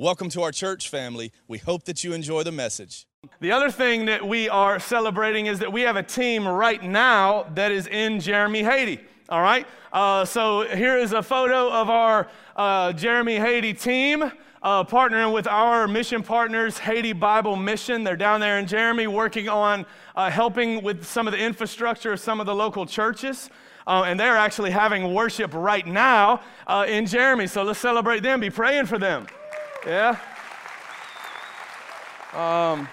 Welcome to our church family. We hope that you enjoy the message. The other thing that we are celebrating is that we have a team right now that is in Jérémie, Haiti. All right? Uh, so here is a photo of our uh, Jérémie, Haiti team. Uh, partnering with our mission partners, Haiti Bible Mission. They're down there in Jérémie working on uh, helping with some of the infrastructure of some of the local churches. Uh, and they're actually having worship right now uh, in Jérémie. So let's celebrate them. Be praying for them. Yeah? Um,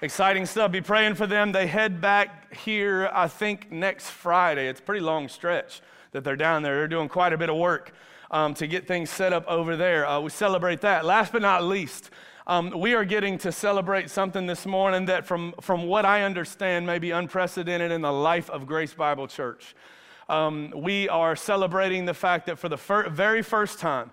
exciting stuff. Be praying for them. They head back here, I think, next Friday. It's a pretty long stretch that they're down there. They're doing quite a bit of work um, to get things set up over there. Uh, we celebrate that. Last but not least, um, we are getting to celebrate something this morning that, from, from what I understand, may be unprecedented in the life of Grace Bible Church. Um, we are celebrating the fact that for the fir- very first time,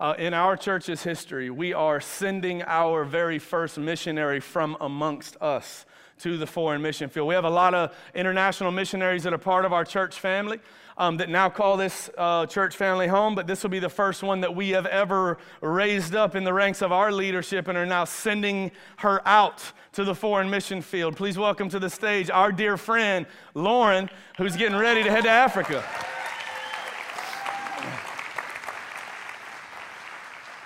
uh, in our church's history, we are sending our very first missionary from amongst us to the foreign mission field. We have a lot of international missionaries that are part of our church family um, that now call this uh, church family home, but this will be the first one that we have ever raised up in the ranks of our leadership and are now sending her out to the foreign mission field. Please welcome to the stage our dear friend, Lauren, who's getting ready to head to Africa.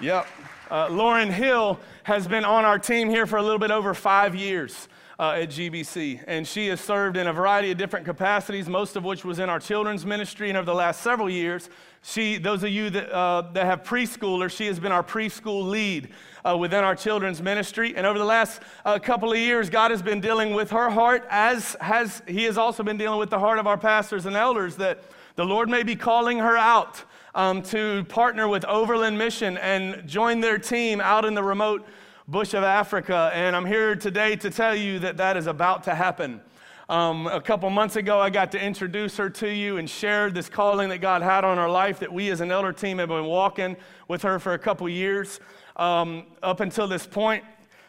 Yep. Uh, Lauren Hill has been on our team here for a little bit over five years. Uh, at GBC. And she has served in a variety of different capacities, most of which was in our children's ministry. And over the last several years, she, those of you that, uh, that have preschoolers, she has been our preschool lead uh, within our children's ministry. And over the last uh, couple of years, God has been dealing with her heart, as has He has also been dealing with the heart of our pastors and elders, that the Lord may be calling her out um, to partner with Overland Mission and join their team out in the remote bush of Africa. And I'm here today to tell you that that is about to happen. Um, a couple months ago, I got to introduce her to you and share this calling that God had on her life that we as an elder team have been walking with her for a couple years. Um, up until this point,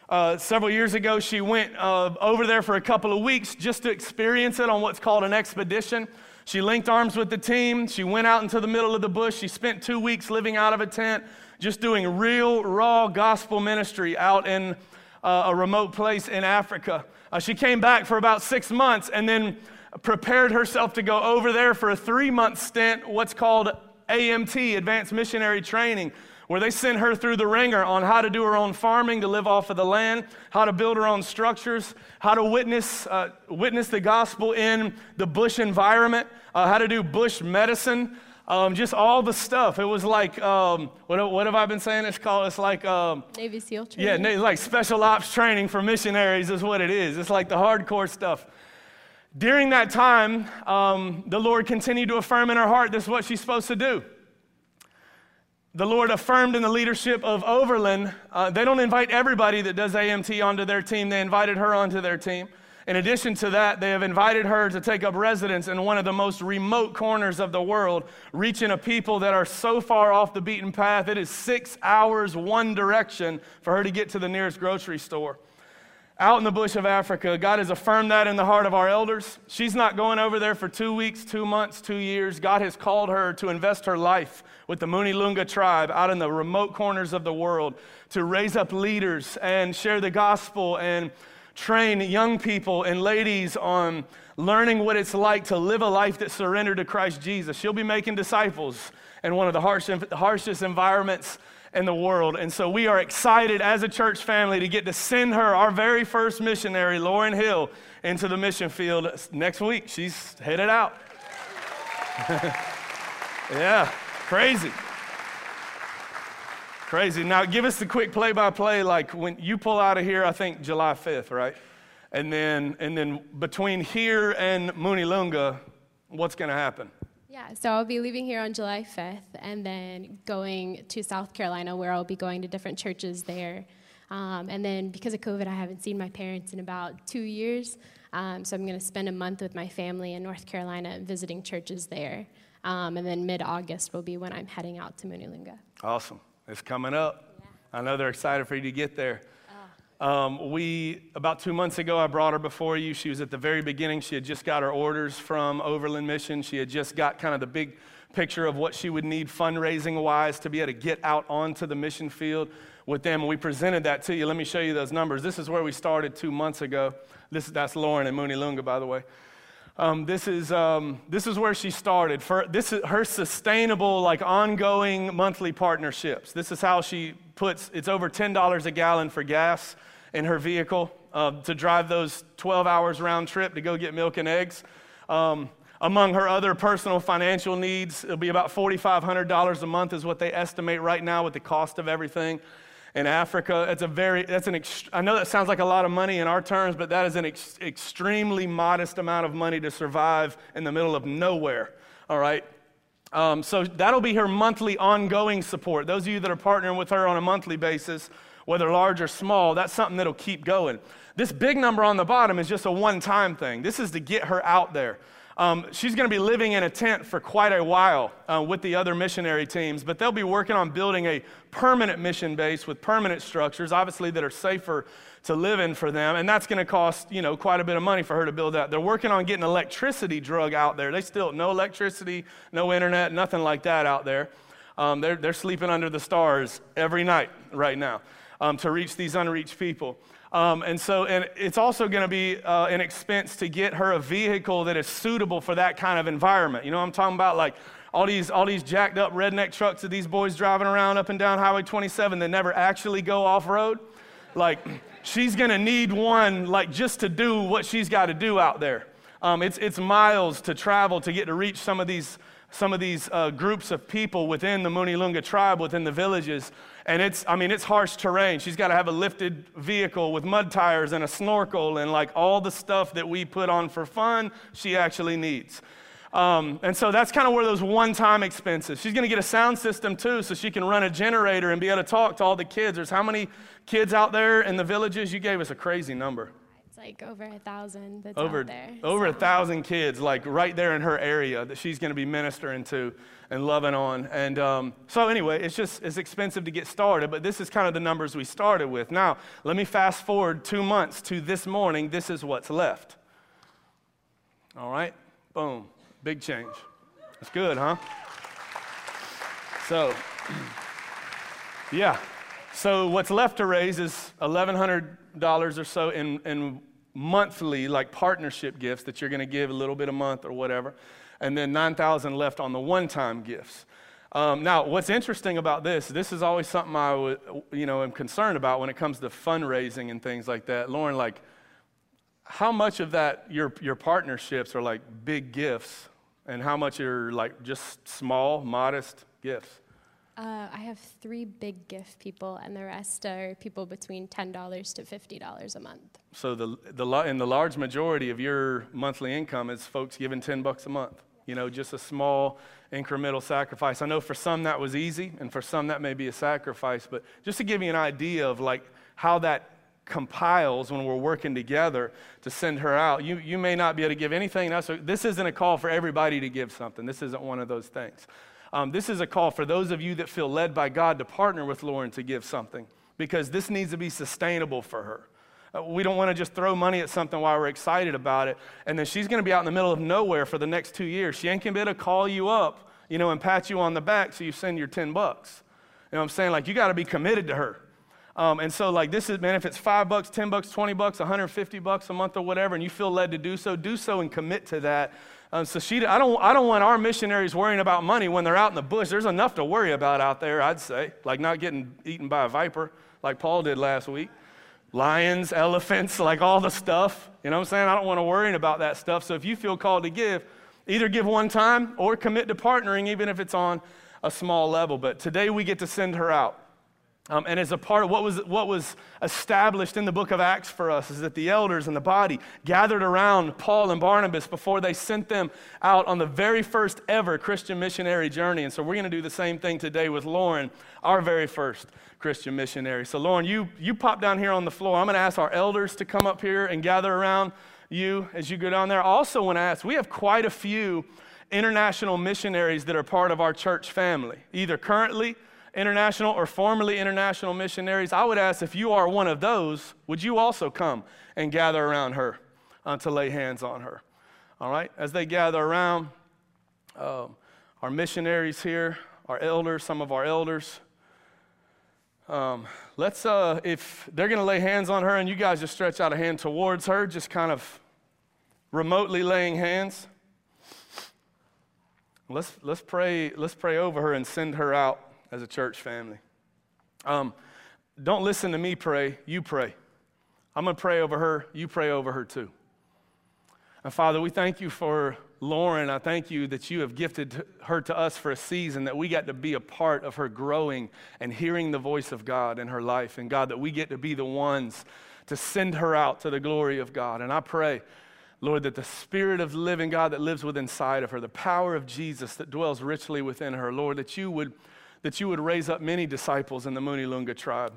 uh, several years ago, she went uh, over there for a couple of weeks just to experience it on what's called an expedition. She linked arms with the team. She went out into the middle of the bush. She spent two weeks living out of a tent, just doing real, raw gospel ministry out in uh, a remote place in Africa. Uh, she came back for about six months and then prepared herself to go over there for a three month stint, what's called AMT, Advanced Missionary Training where they sent her through the wringer on how to do her own farming to live off of the land, how to build her own structures, how to witness, uh, witness the gospel in the bush environment, uh, how to do bush medicine, um, just all the stuff. It was like, um, what, what, have I been saying it's called? It's like um, Navy SEAL training. Yeah, like special ops training for missionaries is what it is. It's like the hardcore stuff. During that time, um, the Lord continued to affirm in her heart this is what she's supposed to do the Lord affirmed in the leadership of Overland, uh, they don't invite everybody that does AMT onto their team. They invited her onto their team. In addition to that, they have invited her to take up residence in one of the most remote corners of the world, reaching a people that are so far off the beaten path. It is six hours one direction for her to get to the nearest grocery store out in the bush of Africa. God has affirmed that in the heart of our elders. She's not going over there for two weeks, two months, two years. God has called her to invest her life with the Lunga tribe out in the remote corners of the world to raise up leaders and share the gospel and train young people and ladies on learning what it's like to live a life that's surrendered to Christ Jesus. She'll be making disciples in one of the harsh, harshest environments in the world. And so we are excited as a church family to get to send her, our very first missionary, Lauren Hill, into the mission field next week. She's headed out. yeah, crazy. Crazy. Now, give us the quick play by play. Like when you pull out of here, I think July 5th, right? And then, and then between here and Lunga, what's going to happen? Yeah, so I'll be leaving here on July 5th and then going to South Carolina where I'll be going to different churches there. Um, and then because of COVID, I haven't seen my parents in about two years. Um, so I'm going to spend a month with my family in North Carolina visiting churches there. Um, and then mid August will be when I'm heading out to Munulunga. Awesome. It's coming up. Yeah. I know they're excited for you to get there. Um, we, about two months ago, I brought her before you. She was at the very beginning. She had just got her orders from Overland Mission. She had just got kind of the big picture of what she would need fundraising wise to be able to get out onto the mission field with them. We presented that to you. Let me show you those numbers. This is where we started two months ago. This, that's Lauren and Munulunga, by the way. Um, this, is, um, this is where she started. For, this is her sustainable, like ongoing monthly partnerships. This is how she puts, it's over $10 a gallon for gas in her vehicle uh, to drive those 12 hours round trip to go get milk and eggs. Um, among her other personal financial needs, it'll be about $4,500 a month, is what they estimate right now with the cost of everything in Africa. It's a very, that's an, I know that sounds like a lot of money in our terms, but that is an ex- extremely modest amount of money to survive in the middle of nowhere, all right? Um, so that'll be her monthly ongoing support. Those of you that are partnering with her on a monthly basis, whether large or small, that's something that'll keep going. This big number on the bottom is just a one time thing. This is to get her out there. Um, she's going to be living in a tent for quite a while uh, with the other missionary teams, but they'll be working on building a permanent mission base with permanent structures, obviously, that are safer to live in for them. And that's going to cost, you know, quite a bit of money for her to build that. They're working on getting electricity drug out there. They still, no electricity, no internet, nothing like that out there. Um, they're, they're sleeping under the stars every night right now um, to reach these unreached people. Um, and so, and it's also going to be uh, an expense to get her a vehicle that is suitable for that kind of environment. You know, I'm talking about like all these, all these jacked up redneck trucks that these boys driving around up and down Highway 27 that never actually go off road. Like, she's going to need one like just to do what she's got to do out there. Um, it's, it's miles to travel to get to reach some of these, some of these uh, groups of people within the Munilunga tribe, within the villages. And it's, I mean, it's harsh terrain. She's got to have a lifted vehicle with mud tires and a snorkel and like all the stuff that we put on for fun, she actually needs. Um, and so that's kind of where those one time expenses. She's going to get a sound system too, so she can run a generator and be able to talk to all the kids. There's how many kids out there in the villages? You gave us a crazy number. It's like over a thousand that's over, out there. Over so. a thousand kids, like right there in her area that she's going to be ministering to and loving on. And um, so, anyway, it's just it's expensive to get started, but this is kind of the numbers we started with. Now, let me fast forward two months to this morning. This is what's left. All right? Boom. Big change. That's good, huh? So, yeah. So, what's left to raise is $1,100 or so in, in monthly, like partnership gifts that you're going to give a little bit a month or whatever and then 9,000 left on the one-time gifts. Um, now, what's interesting about this, this is always something I you know, am concerned about when it comes to fundraising and things like that. Lauren, like, how much of that, your, your partnerships are like big gifts and how much are like just small, modest gifts? Uh, I have three big gift people, and the rest are people between $10 to $50 a month. So, the, the, in the large majority of your monthly income is folks giving 10 bucks a month you know, just a small incremental sacrifice. I know for some that was easy, and for some that may be a sacrifice, but just to give you an idea of like how that compiles when we're working together to send her out. You, you may not be able to give anything else. This isn't a call for everybody to give something. This isn't one of those things. Um, this is a call for those of you that feel led by God to partner with Lauren to give something because this needs to be sustainable for her. Uh, we don't want to just throw money at something while we're excited about it. And then she's going to be out in the middle of nowhere for the next two years. She ain't going to be able to call you up, you know, and pat you on the back so you send your 10 bucks. You know what I'm saying? Like, you got to be committed to her. Um, and so, like, this is, man, if it's five bucks, 10 bucks, 20 bucks, 150 bucks a month or whatever, and you feel led to do so, do so and commit to that. Um, so she, I don't, I don't want our missionaries worrying about money when they're out in the bush. There's enough to worry about out there, I'd say, like not getting eaten by a viper like Paul did last week lions, elephants, like all the stuff. You know what I'm saying? I don't want to worry about that stuff. So if you feel called to give, either give one time or commit to partnering, even if it's on a small level. But today we get to send her out. Um, and as a part of what was, what was established in the book of Acts for us, is that the elders and the body gathered around Paul and Barnabas before they sent them out on the very first ever Christian missionary journey. And so we're going to do the same thing today with Lauren, our very first Christian missionary. So, Lauren, you, you pop down here on the floor. I'm going to ask our elders to come up here and gather around you as you go down there. I also want to ask we have quite a few international missionaries that are part of our church family, either currently international or formerly international missionaries. I would ask if you are one of those, would you also come and gather around her uh, to lay hands on her? All right, as they gather around, um, our missionaries here, our elders, some of our elders. Um, let's, uh, if they're going to lay hands on her and you guys just stretch out a hand towards her, just kind of remotely laying hands. Let's, let's, pray, let's pray over her and send her out as a church family. Um, don't listen to me pray, you pray. I'm going to pray over her, you pray over her too. And Father, we thank you for Lauren. I thank you that you have gifted her to us for a season, that we got to be a part of her growing and hearing the voice of God in her life. And God, that we get to be the ones to send her out to the glory of God. And I pray Lord, that the Spirit of living God that lives within inside of her, the power of Jesus that dwells richly within her, Lord, that you would, that you would raise up many disciples in the Munilunga tribe.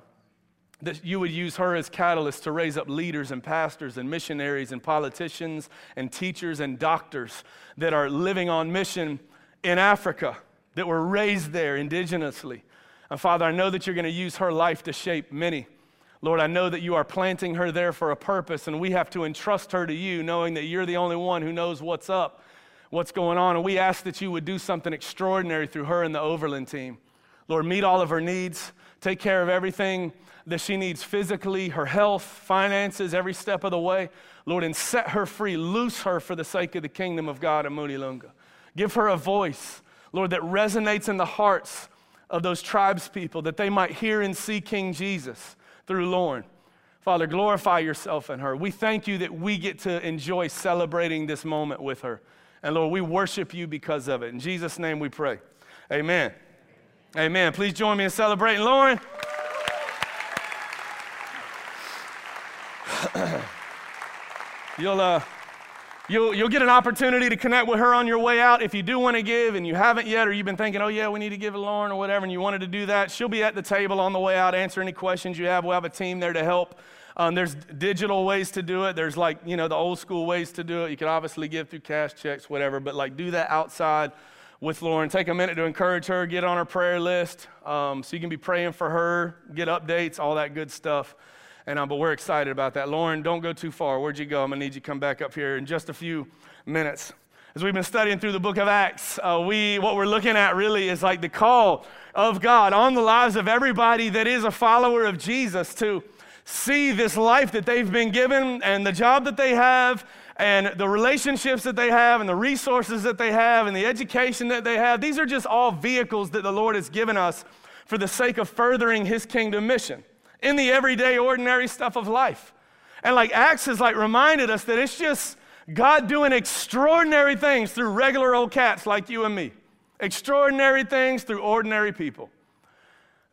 That you would use her as catalyst to raise up leaders and pastors and missionaries and politicians and teachers and doctors that are living on mission in Africa, that were raised there indigenously. And Father, I know that you're going to use her life to shape many. Lord, I know that you are planting her there for a purpose, and we have to entrust her to you, knowing that you're the only one who knows what's up, what's going on. And we ask that you would do something extraordinary through her and the Overland team. Lord, meet all of her needs, take care of everything that she needs physically, her health, finances, every step of the way. Lord, and set her free, loose her for the sake of the kingdom of God in Munilunga. Give her a voice, Lord, that resonates in the hearts of those tribes people, that they might hear and see King Jesus through Lauren. Father, glorify yourself in her. We thank you that we get to enjoy celebrating this moment with her. And Lord, we worship you because of it. In Jesus' name we pray. Amen. Amen. Please join me in celebrating Lauren. You'll, uh, You'll, you'll get an opportunity to connect with her on your way out. If you do want to give and you haven't yet, or you've been thinking, oh, yeah, we need to give to Lauren or whatever, and you wanted to do that, she'll be at the table on the way out, answer any questions you have. We'll have a team there to help. Um, there's digital ways to do it. There's like, you know, the old school ways to do it. You can obviously give through cash checks, whatever, but like do that outside with Lauren. Take a minute to encourage her, get on her prayer list um, so you can be praying for her, get updates, all that good stuff. And, um, but we're excited about that. Lauren, don't go too far. Where'd you go? I'm to need you to come back up here in just a few minutes. As we've been studying through the book of Acts, uh, we, what we're looking at really is like the call of God on the lives of everybody that is a follower of Jesus to see this life that they've been given and the job that they have and the relationships that they have and the resources that they have and the education that they have. These are just all vehicles that the Lord has given us for the sake of furthering His kingdom mission in the everyday, ordinary stuff of life. And like Acts has like reminded us that it's just God doing extraordinary things through regular old cats like you and me. Extraordinary things through ordinary people.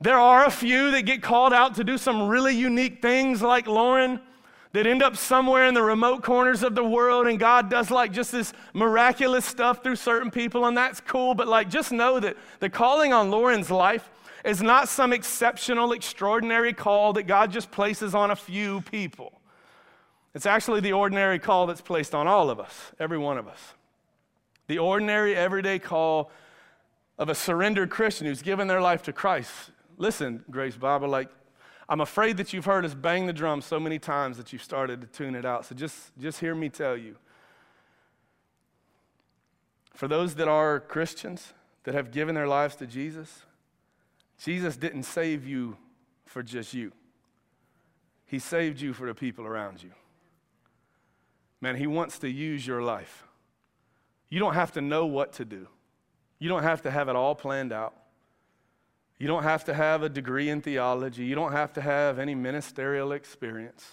There are a few that get called out to do some really unique things like Lauren that end up somewhere in the remote corners of the world and God does like just this miraculous stuff through certain people and that's cool but like just know that the calling on Lauren's life is not some exceptional, extraordinary call that God just places on a few people. It's actually the ordinary call that's placed on all of us, every one of us. The ordinary, everyday call of a surrendered Christian who's given their life to Christ. Listen, Grace Bible, like, I'm afraid that you've heard us bang the drum so many times that you've started to tune it out. So just, just hear me tell you. For those that are Christians, that have given their lives to Jesus, Jesus didn't save you for just you, He saved you for the people around you. Man, He wants to use your life. You don't have to know what to do, you don't have to have it all planned out. You don't have to have a degree in theology. You don't have to have any ministerial experience.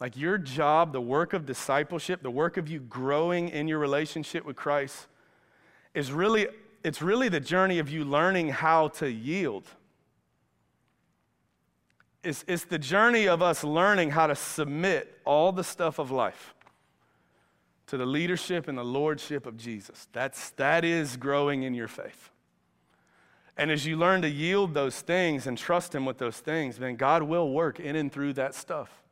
Like your job, the work of discipleship, the work of you growing in your relationship with Christ is really it's really the journey of you learning how to yield. It's, it's the journey of us learning how to submit all the stuff of life to the leadership and the lordship of Jesus. That's, that is growing in your faith. And as you learn to yield those things and trust Him with those things, then God will work in and through that stuff.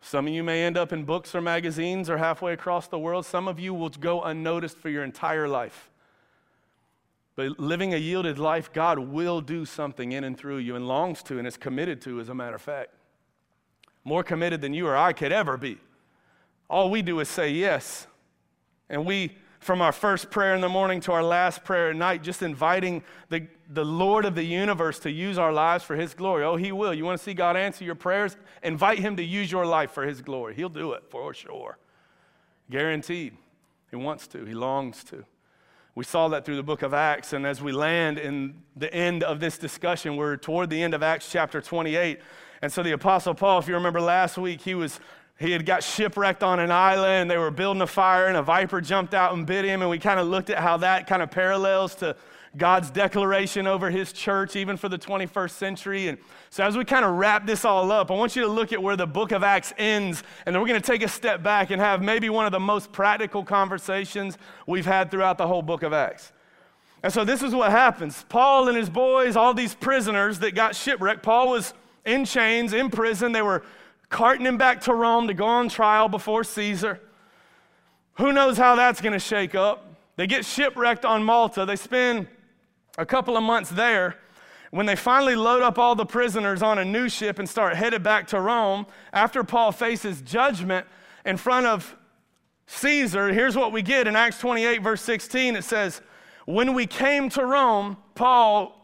Some of you may end up in books or magazines or halfway across the world. Some of you will go unnoticed for your entire life. But living a yielded life, God will do something in and through you and longs to and is committed to, as a matter of fact. More committed than you or I could ever be. All we do is say yes. And we, from our first prayer in the morning to our last prayer at night, just inviting the, the Lord of the universe to use our lives for His glory. Oh, He will. You want to see God answer your prayers? Invite Him to use your life for His glory. He'll do it for sure. Guaranteed. He wants to, He longs to. We saw that through the book of Acts. And as we land in the end of this discussion, we're toward the end of Acts chapter 28. And so the Apostle Paul, if you remember last week, he was he had got shipwrecked on an island. They were building a fire, and a viper jumped out and bit him. And we kind of looked at how that kind of parallels to God's declaration over his church, even for the 21st century. And so, as we kind of wrap this all up, I want you to look at where the book of Acts ends. And then we're going to take a step back and have maybe one of the most practical conversations we've had throughout the whole book of Acts. And so, this is what happens Paul and his boys, all these prisoners that got shipwrecked, Paul was in chains, in prison. They were carting him back to Rome to go on trial before Caesar. Who knows how that's going to shake up? They get shipwrecked on Malta. They spend a couple of months there. When they finally load up all the prisoners on a new ship and start headed back to Rome, after Paul faces judgment in front of Caesar, here's what we get in Acts 28, verse 16. It says, When we came to Rome, Paul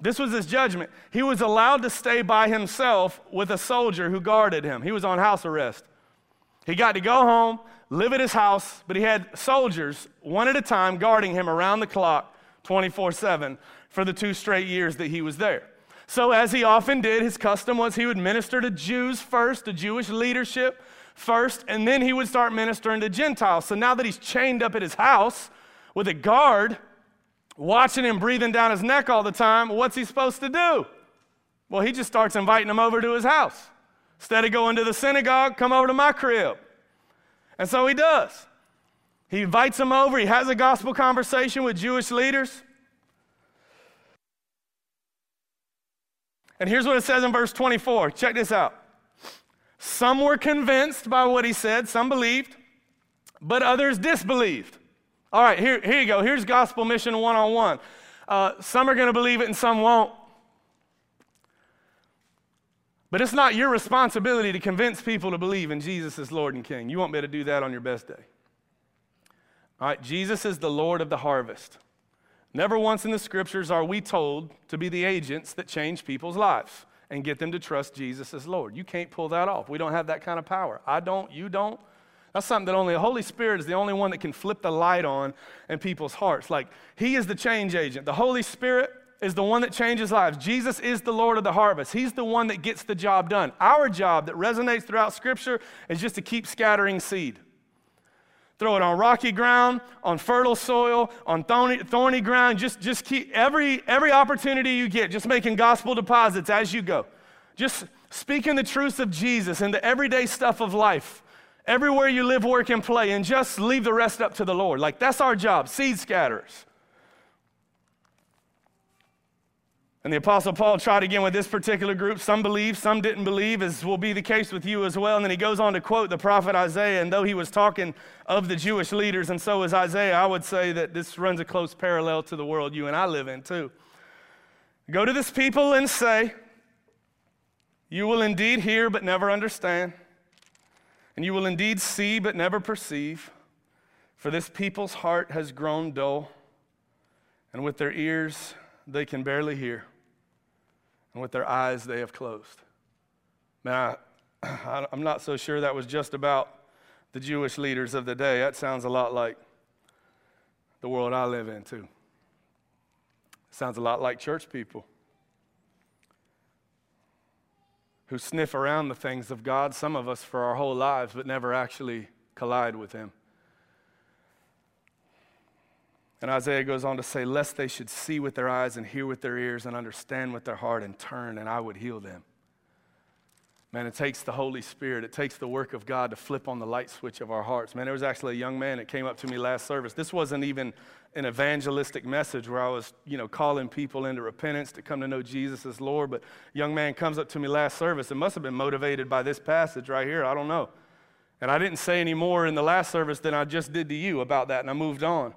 this was his judgment. He was allowed to stay by himself with a soldier who guarded him. He was on house arrest. He got to go home, live at his house, but he had soldiers, one at a time, guarding him around the clock, 24 7, for the two straight years that he was there. So, as he often did, his custom was he would minister to Jews first, to Jewish leadership first, and then he would start ministering to Gentiles. So now that he's chained up at his house with a guard, watching him breathing down his neck all the time, what's he supposed to do? Well, he just starts inviting him over to his house. Instead of going to the synagogue, come over to my crib. And so he does. He invites him over, he has a gospel conversation with Jewish leaders. And here's what it says in verse 24. Check this out. Some were convinced by what he said, some believed, but others disbelieved. All right, here, here you go. Here's gospel mission one on one. Some are going to believe it and some won't. But it's not your responsibility to convince people to believe in Jesus as Lord and King. You won't be able to do that on your best day. All right, Jesus is the Lord of the harvest. Never once in the scriptures are we told to be the agents that change people's lives and get them to trust Jesus as Lord. You can't pull that off. We don't have that kind of power. I don't, you don't. That's something that only the Holy Spirit is the only one that can flip the light on in people's hearts. Like, He is the change agent. The Holy Spirit is the one that changes lives. Jesus is the Lord of the harvest. He's the one that gets the job done. Our job that resonates throughout Scripture is just to keep scattering seed. Throw it on rocky ground, on fertile soil, on thorny, thorny ground. Just, just keep every, every opportunity you get, just making gospel deposits as you go. Just speaking the truths of Jesus into everyday stuff of life everywhere you live, work, and play, and just leave the rest up to the Lord. Like that's our job, seed scatterers. And the Apostle Paul tried again with this particular group. Some believed, some didn't believe, as will be the case with you as well. And then he goes on to quote the prophet Isaiah. And though he was talking of the Jewish leaders, and so is Isaiah, I would say that this runs a close parallel to the world you and I live in, too. Go to this people and say, You will indeed hear, but never understand. And you will indeed see, but never perceive. For this people's heart has grown dull, and with their ears they can barely hear, and with their eyes they have closed. Now, I'm not so sure that was just about the Jewish leaders of the day. That sounds a lot like the world I live in, too. Sounds a lot like church people. Who sniff around the things of God, some of us for our whole lives, but never actually collide with Him. And Isaiah goes on to say, Lest they should see with their eyes and hear with their ears and understand with their heart and turn, and I would heal them. Man, it takes the Holy Spirit, it takes the work of God to flip on the light switch of our hearts. Man, there was actually a young man that came up to me last service. This wasn't even an evangelistic message where I was, you know, calling people into repentance to come to know Jesus as Lord, but young man comes up to me last service. It must have been motivated by this passage right here. I don't know. And I didn't say any more in the last service than I just did to you about that, and I moved on.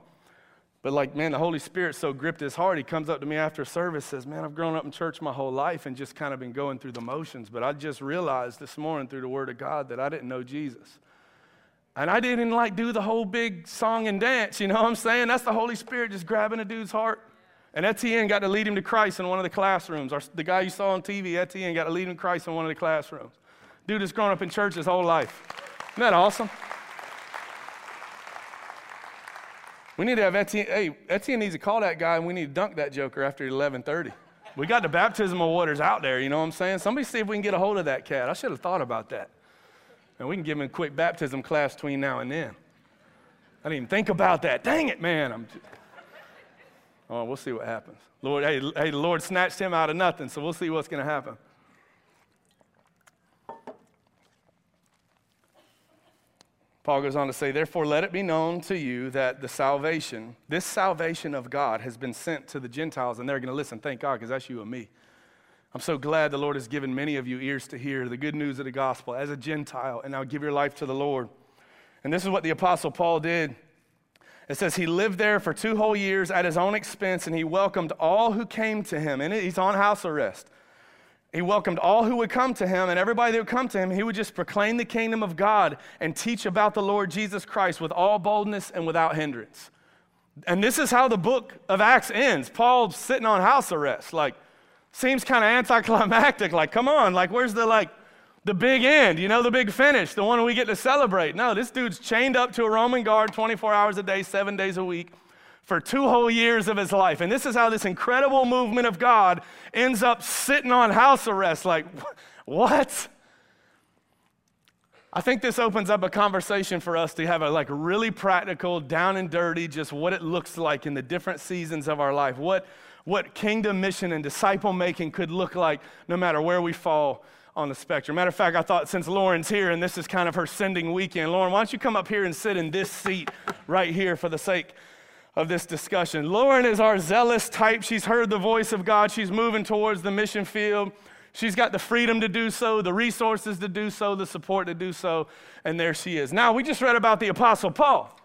But like, man, the Holy Spirit so gripped his heart. He comes up to me after service, says, Man, I've grown up in church my whole life and just kind of been going through the motions. But I just realized this morning through the Word of God that I didn't know Jesus. And I didn't like do the whole big song and dance, you know what I'm saying? That's the Holy Spirit just grabbing a dude's heart. And Etienne got to lead him to Christ in one of the classrooms. Our, the guy you saw on TV, Etienne, got to lead him to Christ in one of the classrooms. Dude has grown up in church his whole life. Isn't that awesome? We need to have Etienne. Hey, Etienne needs to call that guy, and we need to dunk that joker after 11:30. We got the baptismal waters out there. You know what I'm saying? Somebody see if we can get a hold of that cat. I should have thought about that. And we can give him a quick baptism class between now and then. I didn't even think about that. Dang it, man. I'm just... Oh, we'll see what happens. Lord, hey, hey, the Lord snatched him out of nothing, so we'll see what's going to happen. Paul goes on to say, Therefore, let it be known to you that the salvation, this salvation of God, has been sent to the Gentiles, and they're going to listen. Thank God, because that's you and me. I'm so glad the Lord has given many of you ears to hear the good news of the gospel as a Gentile, and now give your life to the Lord. And this is what the Apostle Paul did. It says he lived there for two whole years at his own expense, and he welcomed all who came to him. And he's on house arrest. He welcomed all who would come to him, and everybody that would come to him, he would just proclaim the kingdom of God and teach about the Lord Jesus Christ with all boldness and without hindrance. And this is how the book of Acts ends. Paul's sitting on house arrest. Like, seems kind of anticlimactic. Like, come on, like, where's the like the big end, you know, the big finish, the one we get to celebrate? No, this dude's chained up to a Roman guard 24 hours a day, seven days a week for two whole years of his life. And this is how this incredible movement of God ends up sitting on house arrest. Like, what? I think this opens up a conversation for us to have a like really practical, down and dirty, just what it looks like in the different seasons of our life. What, what kingdom mission and disciple making could look like no matter where we fall on the spectrum. Matter of fact, I thought since Lauren's here and this is kind of her sending weekend, Lauren, why don't you come up here and sit in this seat right here for the sake of this discussion. Lauren is our zealous type. She's heard the voice of God. She's moving towards the mission field. She's got the freedom to do so, the resources to do so, the support to do so, and there she is. Now, we just read about the Apostle Paul.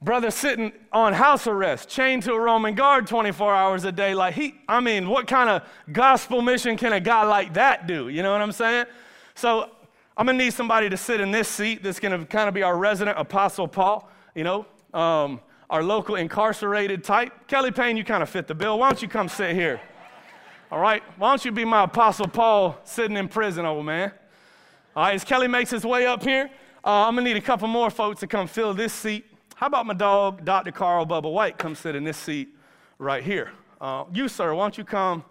Brother sitting on house arrest, chained to a Roman guard 24 hours a day. Like, he, I mean, what kind of gospel mission can a guy like that do? You know what I'm saying? So, I'm gonna need somebody to sit in this seat that's gonna kind of be our resident Apostle Paul, you know. Um, our local incarcerated type. Kelly Payne, you kind of fit the bill. Why don't you come sit here? All right? Why don't you be my Apostle Paul sitting in prison, old man? All right, as Kelly makes his way up here, uh, I'm going to need a couple more folks to come fill this seat. How about my dog, Dr. Carl Bubba White, come sit in this seat right here? Uh, you, sir, why don't you come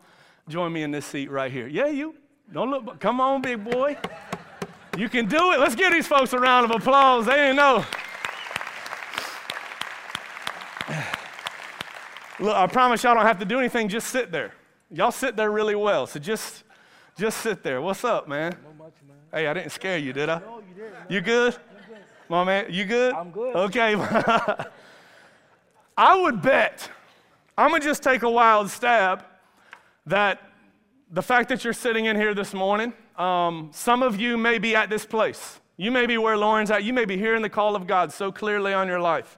join me in this seat right here? Yeah, you. Don't look. Come on, big boy. You can do it. Let's give these folks a round of applause. They didn't know. Look, I promise y'all don't have to do anything, just sit there. Y'all sit there really well, so just just sit there. What's up, man? Much, man. Hey, I didn't scare you, did I? No, you did. You good? good? My man, you good? I'm good. Okay. I would bet, I'm gonna just take a wild stab that the fact that you're sitting in here this morning, um, some of you may be at this place. You may be where Lauren's at. You may be hearing the call of God so clearly on your life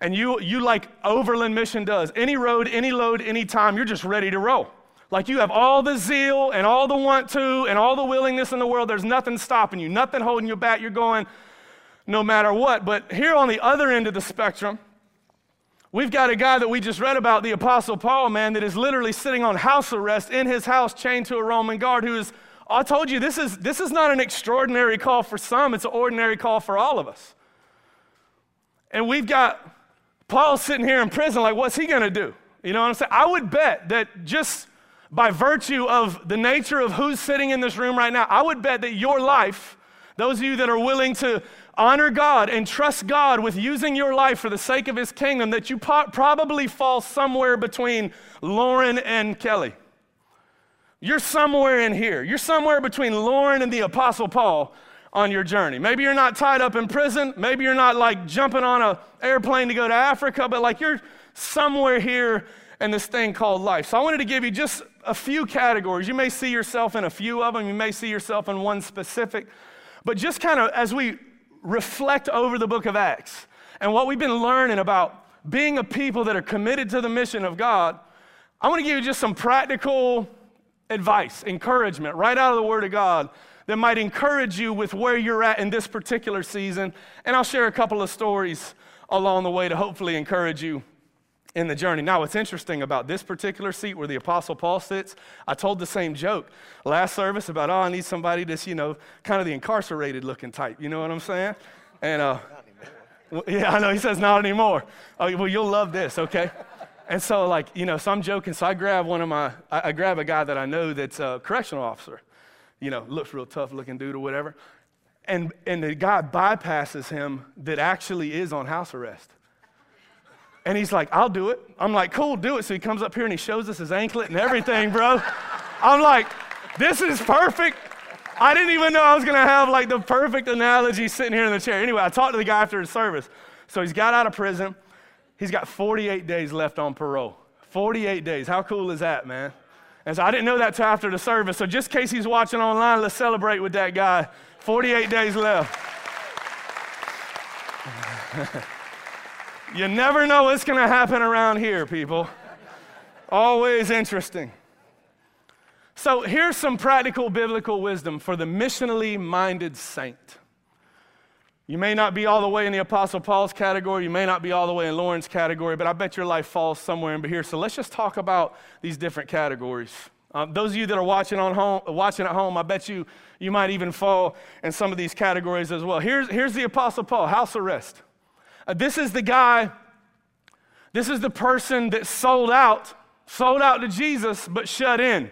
and you, you like Overland Mission does, any road, any load, any time, you're just ready to roll. Like you have all the zeal and all the want to and all the willingness in the world. There's nothing stopping you, nothing holding you back. You're going no matter what. But here on the other end of the spectrum, we've got a guy that we just read about, the Apostle Paul, man, that is literally sitting on house arrest in his house, chained to a Roman guard who is, I told you, this is, this is not an extraordinary call for some, it's an ordinary call for all of us. And we've got Paul's sitting here in prison, like, what's he going to do? You know what I'm saying? I would bet that just by virtue of the nature of who's sitting in this room right now, I would bet that your life, those of you that are willing to honor God and trust God with using your life for the sake of his kingdom, that you po- probably fall somewhere between Lauren and Kelly. You're somewhere in here. You're somewhere between Lauren and the Apostle Paul on your journey. Maybe you're not tied up in prison. Maybe you're not like jumping on an airplane to go to Africa, but like you're somewhere here in this thing called life. So I wanted to give you just a few categories. You may see yourself in a few of them, you may see yourself in one specific, but just kind of as we reflect over the book of Acts and what we've been learning about being a people that are committed to the mission of God, I want to give you just some practical advice, encouragement right out of the Word of God that might encourage you with where you're at in this particular season. And I'll share a couple of stories along the way to hopefully encourage you in the journey. Now, what's interesting about this particular seat where the Apostle Paul sits, I told the same joke last service about, oh, I need somebody that's, you know, kind of the incarcerated looking type. You know what I'm saying? And, uh, yeah, I know. He says, not anymore. Oh, well, you'll love this, okay? And so, like, you know, so I'm joking. So I grab one of my, I, I grab a guy that I know that's a correctional officer, you know, looks real tough looking dude or whatever. And, and the guy bypasses him that actually is on house arrest. And he's like, I'll do it. I'm like, cool, do it. So he comes up here and he shows us his anklet and everything, bro. I'm like, this is perfect. I didn't even know I was going to have like the perfect analogy sitting here in the chair. Anyway, I talked to the guy after his service. So he's got out of prison. He's got 48 days left on parole. 48 days. How cool is that, man? And so I didn't know that till after the service. So just in case he's watching online, let's celebrate with that guy. 48 days left. you never know what's going to happen around here, people. Always interesting. So here's some practical biblical wisdom for the missionally minded saint. You may not be all the way in the Apostle Paul's category. You may not be all the way in Lauren's category, but I bet your life falls somewhere in here. So let's just talk about these different categories. Um, those of you that are watching, on home, watching at home, I bet you you might even fall in some of these categories as well. Here's, here's the Apostle Paul, house arrest. Uh, this is the guy, this is the person that sold out, sold out to Jesus, but shut in.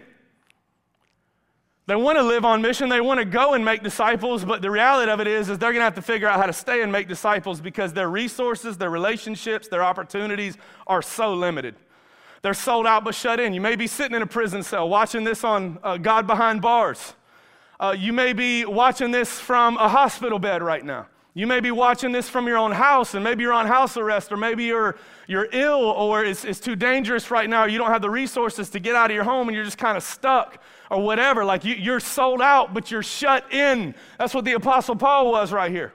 They want to live on mission. They want to go and make disciples, but the reality of it is, is they're going to have to figure out how to stay and make disciples because their resources, their relationships, their opportunities are so limited. They're sold out but shut in. You may be sitting in a prison cell watching this on uh, God Behind Bars. Uh, you may be watching this from a hospital bed right now. You may be watching this from your own house, and maybe you're on house arrest, or maybe you're, you're ill, or it's, it's too dangerous right now. You don't have the resources to get out of your home, and you're just kind of stuck, or whatever. Like you, you're sold out, but you're shut in. That's what the Apostle Paul was right here.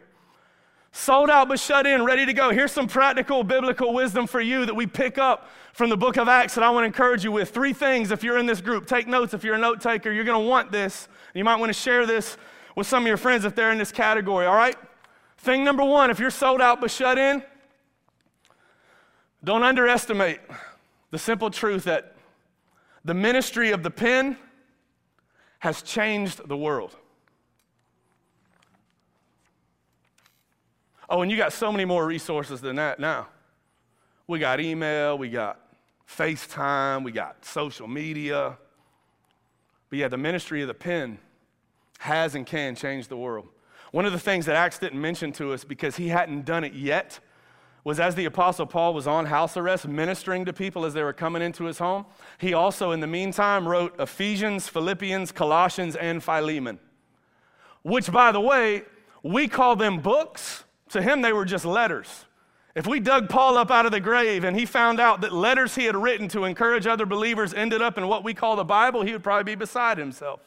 Sold out, but shut in, ready to go. Here's some practical biblical wisdom for you that we pick up from the book of Acts that I want to encourage you with. Three things if you're in this group. Take notes if you're a note taker. You're going to want this. You might want to share this with some of your friends if they're in this category, all right? Thing number one if you're sold out but shut in, don't underestimate the simple truth that the ministry of the pen has changed the world. Oh, and you got so many more resources than that now. We got email, we got FaceTime, we got social media. But yeah, the ministry of the pen has and can change the world. One of the things that Acts didn't mention to us because he hadn't done it yet was as the Apostle Paul was on house arrest ministering to people as they were coming into his home, he also, in the meantime, wrote Ephesians, Philippians, Colossians, and Philemon, which, by the way, we call them books. To him, they were just letters. If we dug Paul up out of the grave and he found out that letters he had written to encourage other believers ended up in what we call the Bible, he would probably be beside himself.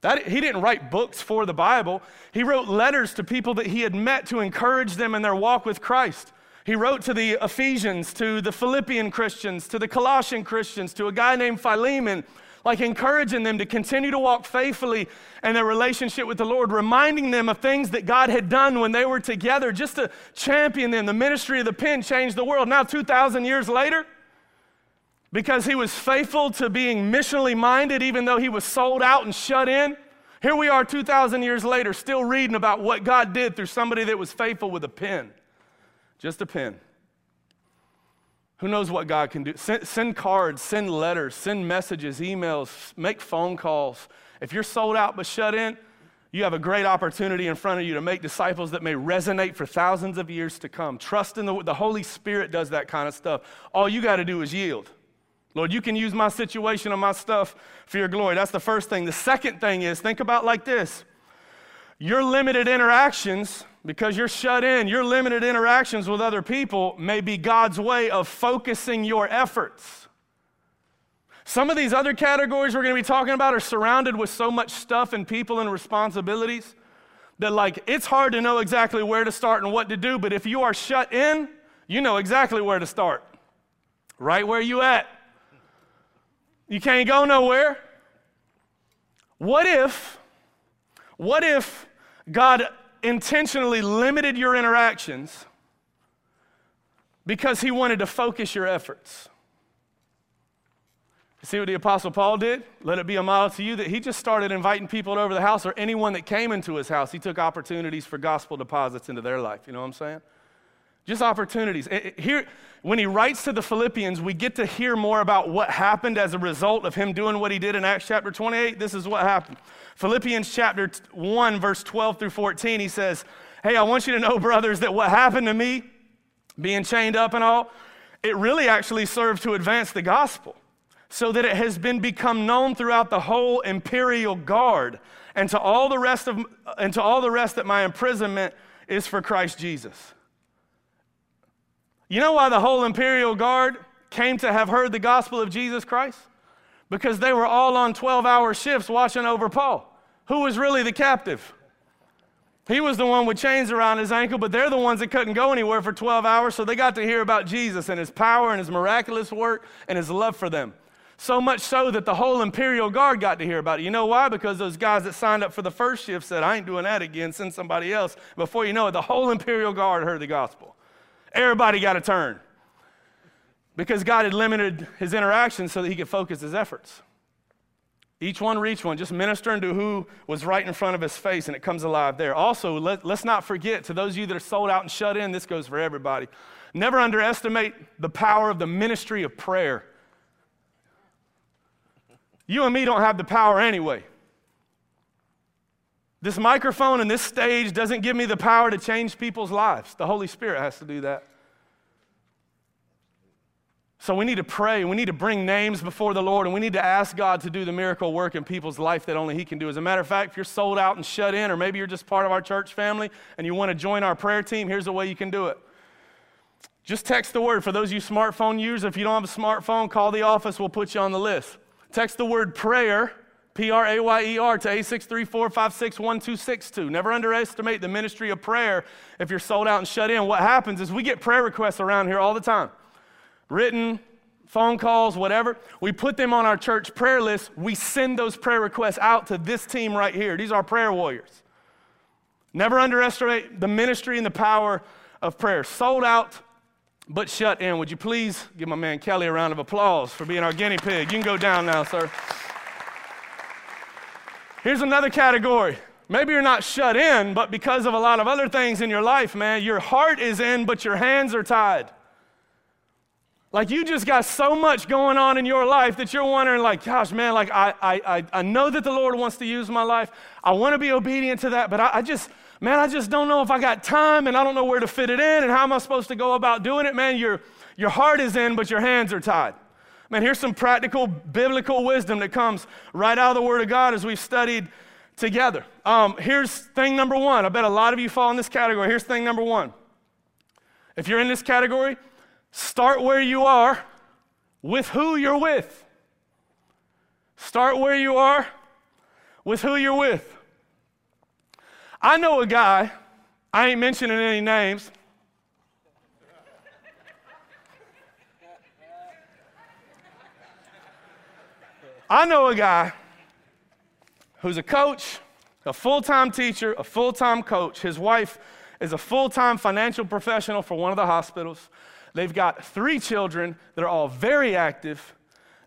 That, he didn't write books for the Bible. He wrote letters to people that he had met to encourage them in their walk with Christ. He wrote to the Ephesians, to the Philippian Christians, to the Colossian Christians, to a guy named Philemon, like encouraging them to continue to walk faithfully in their relationship with the Lord, reminding them of things that God had done when they were together, just to champion them. The ministry of the pen changed the world. Now, 2,000 years later, because he was faithful to being missionally minded, even though he was sold out and shut in. Here we are 2,000 years later, still reading about what God did through somebody that was faithful with a pen. Just a pen. Who knows what God can do? Send, send, cards, send letters, send messages, emails, make phone calls. If you're sold out but shut in, you have a great opportunity in front of you to make disciples that may resonate for thousands of years to come. Trust in the, the Holy Spirit does that kind of stuff. All you got to do is yield. Lord, you can use my situation and my stuff for your glory. That's the first thing. The second thing is think about like this your limited interactions, because you're shut in, your limited interactions with other people may be God's way of focusing your efforts. Some of these other categories we're going to be talking about are surrounded with so much stuff and people and responsibilities that, like, it's hard to know exactly where to start and what to do. But if you are shut in, you know exactly where to start. Right where you at. You can't go nowhere. What if, what if God intentionally limited your interactions because he wanted to focus your efforts? See what the Apostle Paul did? Let it be a model to you that he just started inviting people over the house or anyone that came into his house. He took opportunities for gospel deposits into their life. You know what I'm saying? Just opportunities. Here, when he writes to the Philippians, we get to hear more about what happened as a result of him doing what he did in Acts chapter 28. This is what happened. Philippians chapter 1, verse 12 through 14, he says, Hey, I want you to know, brothers, that what happened to me, being chained up and all, it really actually served to advance the gospel, so that it has been become known throughout the whole imperial guard and to all the rest of and to all the rest that my imprisonment is for Christ Jesus. You know why the whole imperial guard came to have heard the gospel of Jesus Christ? Because they were all on 12 hour shifts watching over Paul. Who was really the captive? He was the one with chains around his ankle, but they're the ones that couldn't go anywhere for 12 hours, so they got to hear about Jesus and his power and his miraculous work and his love for them. So much so that the whole Imperial Guard got to hear about it. You know why? Because those guys that signed up for the first shift said, I ain't doing that again, send somebody else. Before you know it, the whole Imperial Guard heard the gospel. Everybody got a turn because God had limited his interactions so that he could focus his efforts. Each one reach one, just ministering to who was right in front of his face, and it comes alive there. Also, let, us not forget to those of you that are sold out and shut in, this goes for everybody. Never underestimate the power of the ministry of prayer. You and me don't have the power anyway. This microphone and this stage doesn't give me the power to change people's lives. The Holy Spirit has to do that. So we need to pray. We need to bring names before the Lord, and we need to ask God to do the miracle work in people's life that only He can do. As a matter of fact, if you're sold out and shut in, or maybe you're just part of our church family and you want to join our prayer team, here's the way you can do it. Just text the word. For those of you smartphone users, if you don't have a smartphone, call the office. We'll put you on the list. Text the word prayer P R A Y E R to A634561262. Never underestimate the ministry of prayer if you're sold out and shut in. What happens is we get prayer requests around here all the time written, phone calls, whatever. We put them on our church prayer list. We send those prayer requests out to this team right here. These are prayer warriors. Never underestimate the ministry and the power of prayer. Sold out, but shut in. Would you please give my man Kelly a round of applause for being our guinea pig? You can go down now, sir. Here's another category. Maybe you're not shut in, but because of a lot of other things in your life, man, your heart is in, but your hands are tied. Like you just got so much going on in your life that you're wondering, like, gosh, man, like I, I, I know that the Lord wants to use my life. I want to be obedient to that, but I, I just, man, I just don't know if I got time and I don't know where to fit it in and how am I supposed to go about doing it, man. Your, your heart is in, but your hands are tied. Man, here's some practical biblical wisdom that comes right out of the Word of God as we've studied together. Um, here's thing number one. I bet a lot of you fall in this category. Here's thing number one. If you're in this category, start where you are with who you're with. Start where you are with who you're with. I know a guy, I ain't mentioning any names, I know a guy who's a coach, a full time teacher, a full time coach. His wife is a full time financial professional for one of the hospitals. They've got three children that are all very active.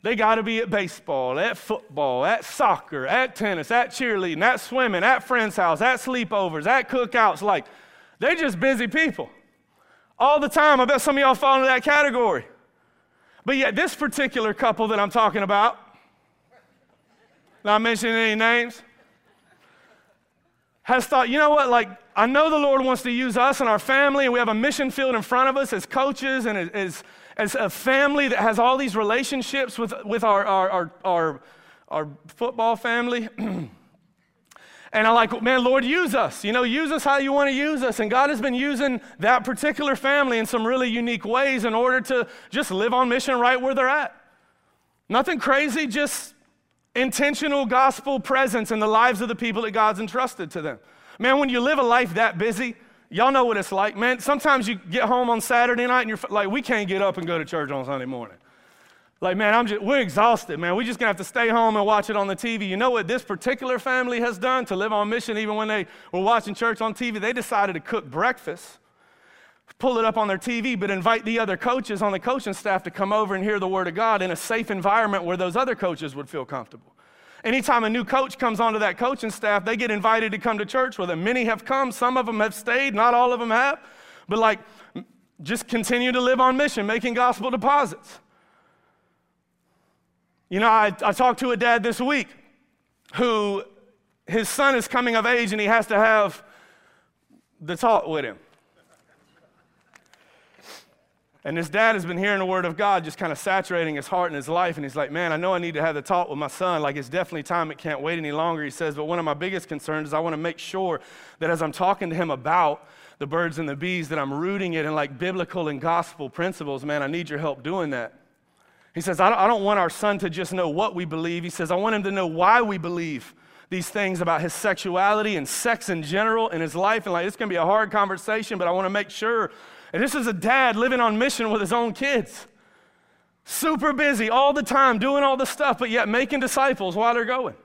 They got to be at baseball, at football, at soccer, at tennis, at cheerleading, at swimming, at friends' house, at sleepovers, at cookouts. Like, they're just busy people. All the time. I bet some of y'all fall into that category. But yet, this particular couple that I'm talking about, not mentioning any names, has thought, you know what, like, I know the Lord wants to use us and our family, and we have a mission field in front of us as coaches and as, as a family that has all these relationships with, with our, our, our, our, our football family. and I'm like, man, Lord, use us. You know, use us how you want to use us. And God has been using that particular family in some really unique ways in order to just live on mission right where they're at. Nothing crazy, just intentional gospel presence in the lives of the people that God's entrusted to them. Man, when you live a life that busy, y'all know what it's like. Man, sometimes you get home on Saturday night and you're like, we can't get up and go to church on Sunday morning. Like, man, I'm just, we're exhausted, man. We're just gonna have to stay home and watch it on the TV. You know what this particular family has done to live on mission, even when they were watching church on TV? They decided to cook breakfast pull it up on their TV, but invite the other coaches on the coaching staff to come over and hear the Word of God in a safe environment where those other coaches would feel comfortable. Anytime a new coach comes onto that coaching staff, they get invited to come to church with them. Many have come, some of them have stayed, not all of them have, but like just continue to live on mission, making gospel deposits. You know, I, I talked to a dad this week who his son is coming of age and he has to have the talk with him. And his dad has been hearing the word of God just kind of saturating his heart and his life. And he's like, Man, I know I need to have the talk with my son. Like, it's definitely time. It can't wait any longer. He says, But one of my biggest concerns is I want to make sure that as I'm talking to him about the birds and the bees, that I'm rooting it in like biblical and gospel principles. Man, I need your help doing that. He says, I don't, want our son to just know what we believe. He says, I want him to know why we believe these things about his sexuality and sex in general in his life. And like, it's going to be a hard conversation, but I want to make sure and this is a dad living on mission with his own kids. Super busy all the time, doing all the stuff, but yet making disciples while they're going.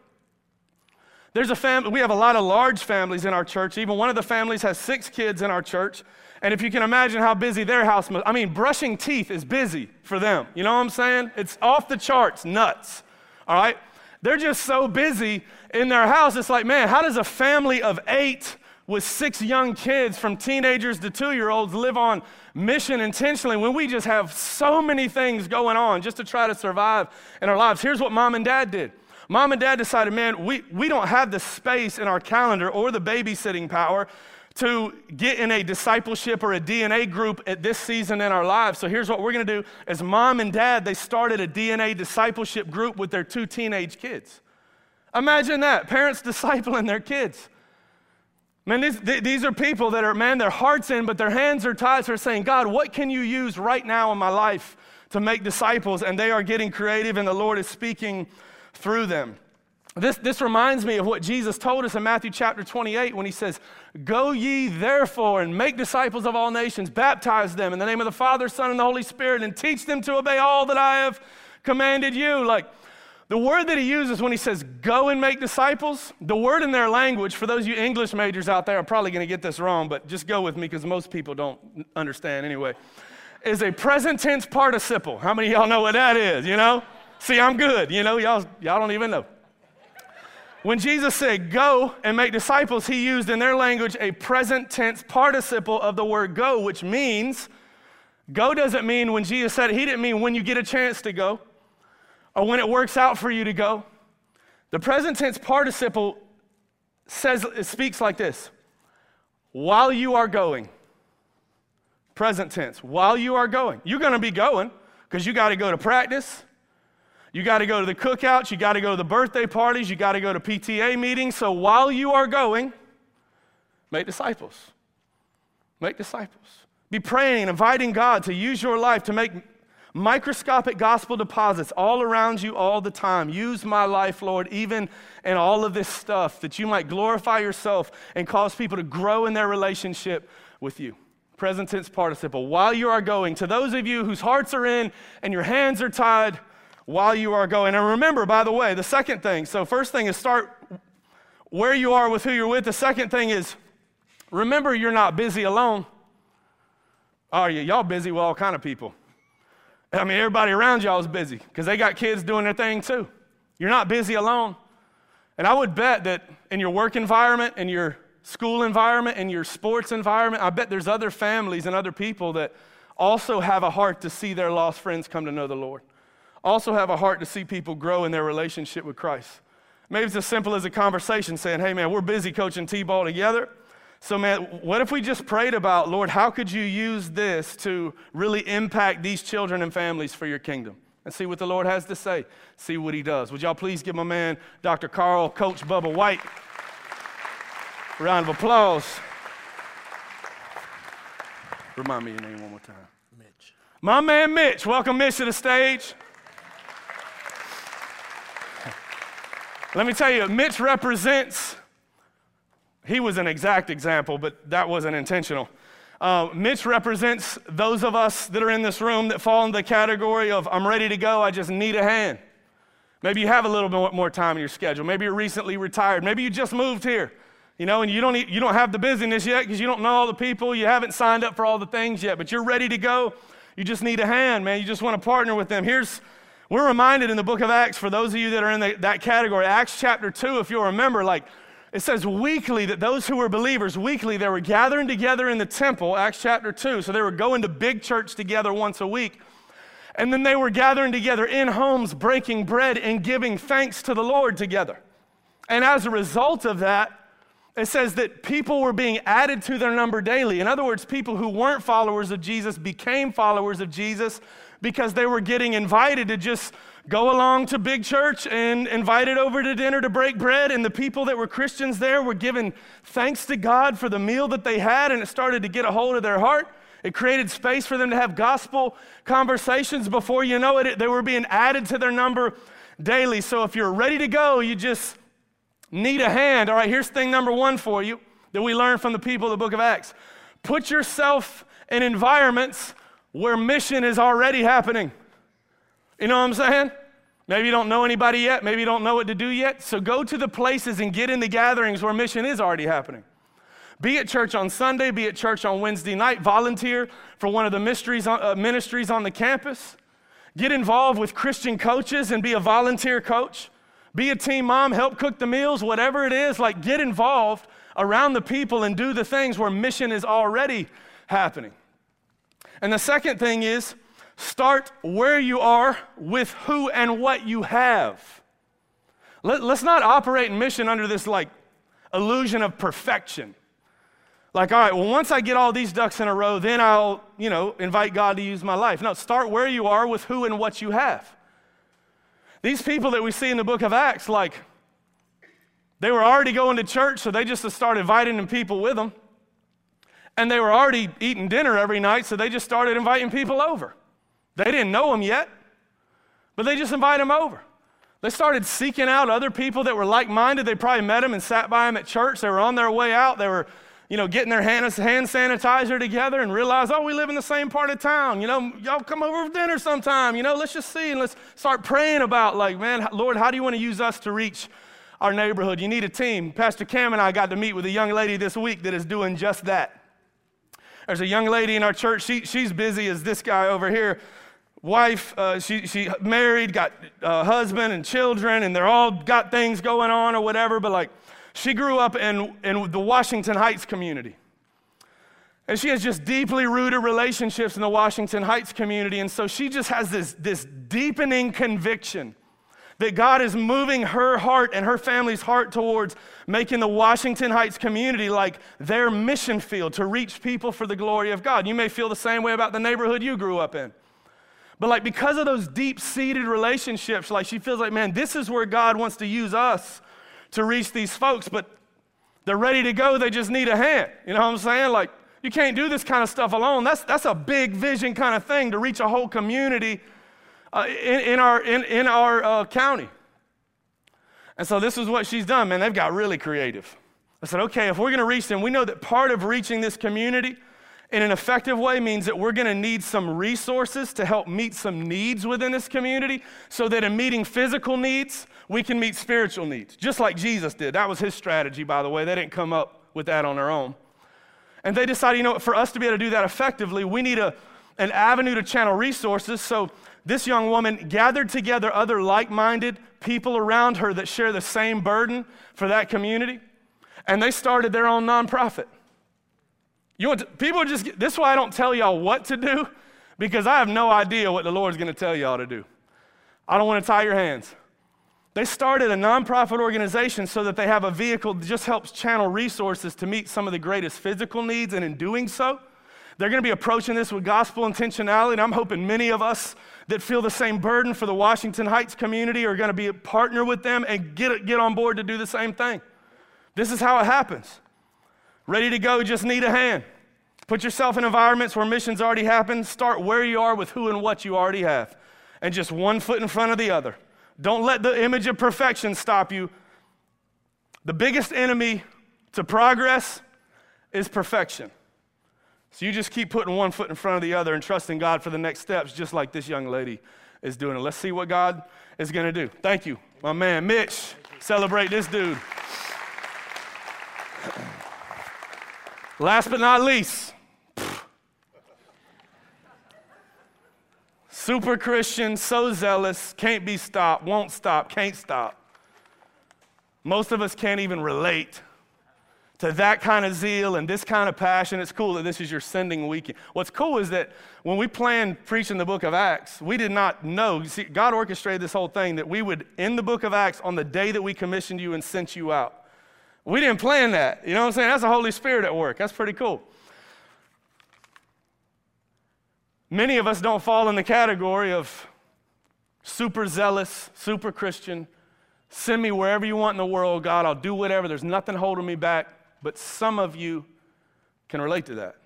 There's a family, we have a lot of large families in our church. Even one of the families has six kids in our church. And if you can imagine how busy their house must, I mean, brushing teeth is busy for them. You know what I'm saying? It's off the charts, nuts. All right? They're just so busy in their house. It's like, man, how does a family of eight with six young kids from teenagers to two year olds live on mission intentionally when we just have so many things going on just to try to survive in our lives. Here's what mom and dad did. Mom and dad decided, man, we, we don't have the space in our calendar or the babysitting power to get in a discipleship or a DNA group at this season in our lives. So here's what we're going to do. As mom and dad, they started a DNA discipleship group with their two teenage kids. Imagine that, parents discipling their kids. Man, these, these are people that are, man, their heart's in, but their hands are tied. So they're saying, God, what can you use right now in my life to make disciples? And they are getting creative, and the Lord is speaking through them. This, this reminds me of what Jesus told us in Matthew chapter 28 when he says, Go ye therefore and make disciples of all nations, baptize them in the name of the Father, Son, and the Holy Spirit, and teach them to obey all that I have commanded you. Like, the word that he uses when he says go and make disciples, the word in their language, for those of you English majors out there, are probably going to get this wrong, but just go with me because most people don't understand anyway, is a present tense participle. How many of y'all know what that is, you know? See, I'm good, you know, y'all, y'all don't even know. When Jesus said go and make disciples, he used in their language a present tense participle of the word go, which means go doesn't mean when Jesus said it, he didn't mean when you get a chance to go or when it works out for you to go. The present tense participle says it speaks like this. While you are going. Present tense. While you are going. You're going to be going because you got to go to practice. You got to go to the cookouts, you got to go to the birthday parties, you got to go to PTA meetings. So while you are going, make disciples. Make disciples. Be praying and inviting God to use your life to make microscopic gospel deposits all around you all the time. Use my life, Lord, even in all of this stuff, that you might glorify yourself and cause people to grow in their relationship with you. Present tense participle. While you are going, to those of you whose hearts are in and your hands are tied, while you are going. And remember, by the way, the second thing so, first thing is start where you are with who you're with. The second thing is remember you're not busy alone. Are you? Y'all busy with all kind of people. I mean, everybody around y'all is busy because they got kids doing their thing too. You're not busy alone. And I would bet that in your work environment, in your school environment, in your sports environment, I bet there's other families and other people that also have a heart to see their lost friends come to know the Lord. Also have a heart to see people grow in their relationship with Christ. Maybe it's as simple as a conversation saying, hey, man, we're busy coaching T ball together. So, man, what if we just prayed about, Lord, how could you use this to really impact these children and families for your kingdom? And see what the Lord has to say, see what he does. Would y'all please give my man, Dr. Carl, Coach Bubba White, a round of applause. Remind me your name one more time. Mitch. My man Mitch. Welcome, Mitch, to the stage. Let me tell you, Mitch represents he was an exact example, but that wasn't intentional. Uh, Mitch represents those of us that are in this room that fall in the category of I'm ready to go, I just need a hand. Maybe you have a little bit more time in your schedule. Maybe you're recently retired. Maybe you just moved here, you know, and you don't, you don't have the busyness yet because you don't know all the people. You haven't signed up for all the things yet, but you're ready to go. You just need a hand, man. You just want to partner with them. Here's, we're reminded in the book of Acts, for those of you that are in the, that category, Acts chapter 2, if you'll remember, like it says weekly that those who were believers, weekly, they were gathering together in the temple, Acts chapter 2. So they were going to big church together once a week. And then they were gathering together in homes, breaking bread and giving thanks to the Lord together. And as a result of that, it says that people were being added to their number daily. In other words, people who weren't followers of Jesus became followers of Jesus because they were getting invited to just go along to big church and invited over to dinner to break bread. And the people that were Christians there were giving thanks to God for the meal that they had, and it started to get a hold of their heart. It created space for them to have gospel conversations. Before you know it, they were being added to their number daily. So if you're ready to go, you just need a hand. All right, here's thing number one for you that we learned from the people of the book of Acts put yourself in environments where mission is already happening. You know what I'm saying? Maybe you don't know anybody yet. Maybe you don't know what to do yet. So go to the places and get in the gatherings where mission is already happening. Be at church on Sunday, be at church on Wednesday night, volunteer for one of the mysteries, uh, ministries on the campus. Get involved with Christian coaches and be a volunteer coach. Be a team mom, help cook the meals, whatever it is. Like, get involved around the people and do the things where mission is already happening. And the second thing is, Start where you are with who and what you have. Let, us not operate in mission under this like illusion of perfection. Like, all right, well, once I get all these ducks in a row, then I'll, you know, invite God to use my life. No, start where you are with who and what you have. These people that we see in the book of Acts, like, they were already going to church, so they just started inviting people with them. And they were already eating dinner every night, so they just started inviting people over. They didn't know him yet, but they just invited him over. They started seeking out other people that were like minded. They probably met him and sat by him at church. They were on their way out. They were, you know, getting their hand, hand sanitizer together and realized, oh, we live in the same part of town. You know, y'all come over for dinner sometime. You know, let's just see and let's start praying about, like, man, Lord, how do you want to use us to reach our neighborhood? You need a team. Pastor Cam and I got to meet with a young lady this week that is doing just that. There's a young lady in our church. She, she's busy as this guy over here wife, uh, she, she married, got a uh, husband and children, and they're all got things going on or whatever, but like she grew up in, in the Washington Heights community. And she has just deeply rooted relationships in the Washington Heights community. And so she just has this, this deepening conviction that God is moving her heart and her family's heart towards making the Washington Heights community like their mission field to reach people for the glory of God. You may feel the same way about the neighborhood you grew up in. But like because of those deep seated relationships, like she feels like, man, this is where God wants to use us to reach these folks, but they're ready to go, they just need a hand. You know what I'm saying? Like, you can't do this kind of stuff alone. That's, that's a big vision kind of thing to reach a whole community uh, in, in, our, in, in our uh, county. And so this is what she's done, man. They've got really creative. I said, okay, if we're going to reach them, we know that part of reaching this community in an effective way means that we're going to need some resources to help meet some needs within this community so that in meeting physical needs, we can meet spiritual needs, just like Jesus did. That was his strategy, by the way. They didn't come up with that on their own. And they decided, you know, for us to be able to do that effectively, we need a, an avenue to channel resources. So this young woman gathered together other like minded people around her that share the same burden for that community, and they started their own nonprofit. You want to, people just, this is why I don't tell y'all what to do, because I have no idea what the Lord's going to tell y'all to do. I don't want to tie your hands. They started a nonprofit organization so that they have a vehicle that just helps channel resources to meet some of the greatest physical needs, and in doing so, they're going to be approaching this with gospel intentionality, and I'm hoping many of us that feel the same burden for the Washington Heights community are going to be a partner with them and get, get on board to do the same thing. This is how it happens. Ready to go, just need a hand. Put yourself in environments where missions already happen. Start where you are with who and what you already have, and just one foot in front of the other. Don't let the image of perfection stop you. The biggest enemy to progress is perfection. So you just keep putting one foot in front of the other and trusting God for the next steps, just like this young lady is doing. Let's see what God is going to do. Thank you, my man Mitch. Celebrate this dude. Last but not least, super Christian, so zealous, can't be stopped, won't stop, can't stop. Most of us can't even relate to that kind of zeal and this kind of passion. It's cool that this is your sending weekend. What's cool is that when we planned preaching the book of Acts, we did not know. See, God orchestrated this whole thing that we would end the book of Acts on the day that we commissioned you and sent you out. We didn't plan that. You know what I'm saying? That's the Holy Spirit at work. That's pretty cool. Many of us don't fall in the category of super zealous, super Christian. Send me wherever you want in the world, God. I'll do whatever. There's nothing holding me back. But some of you can relate to that.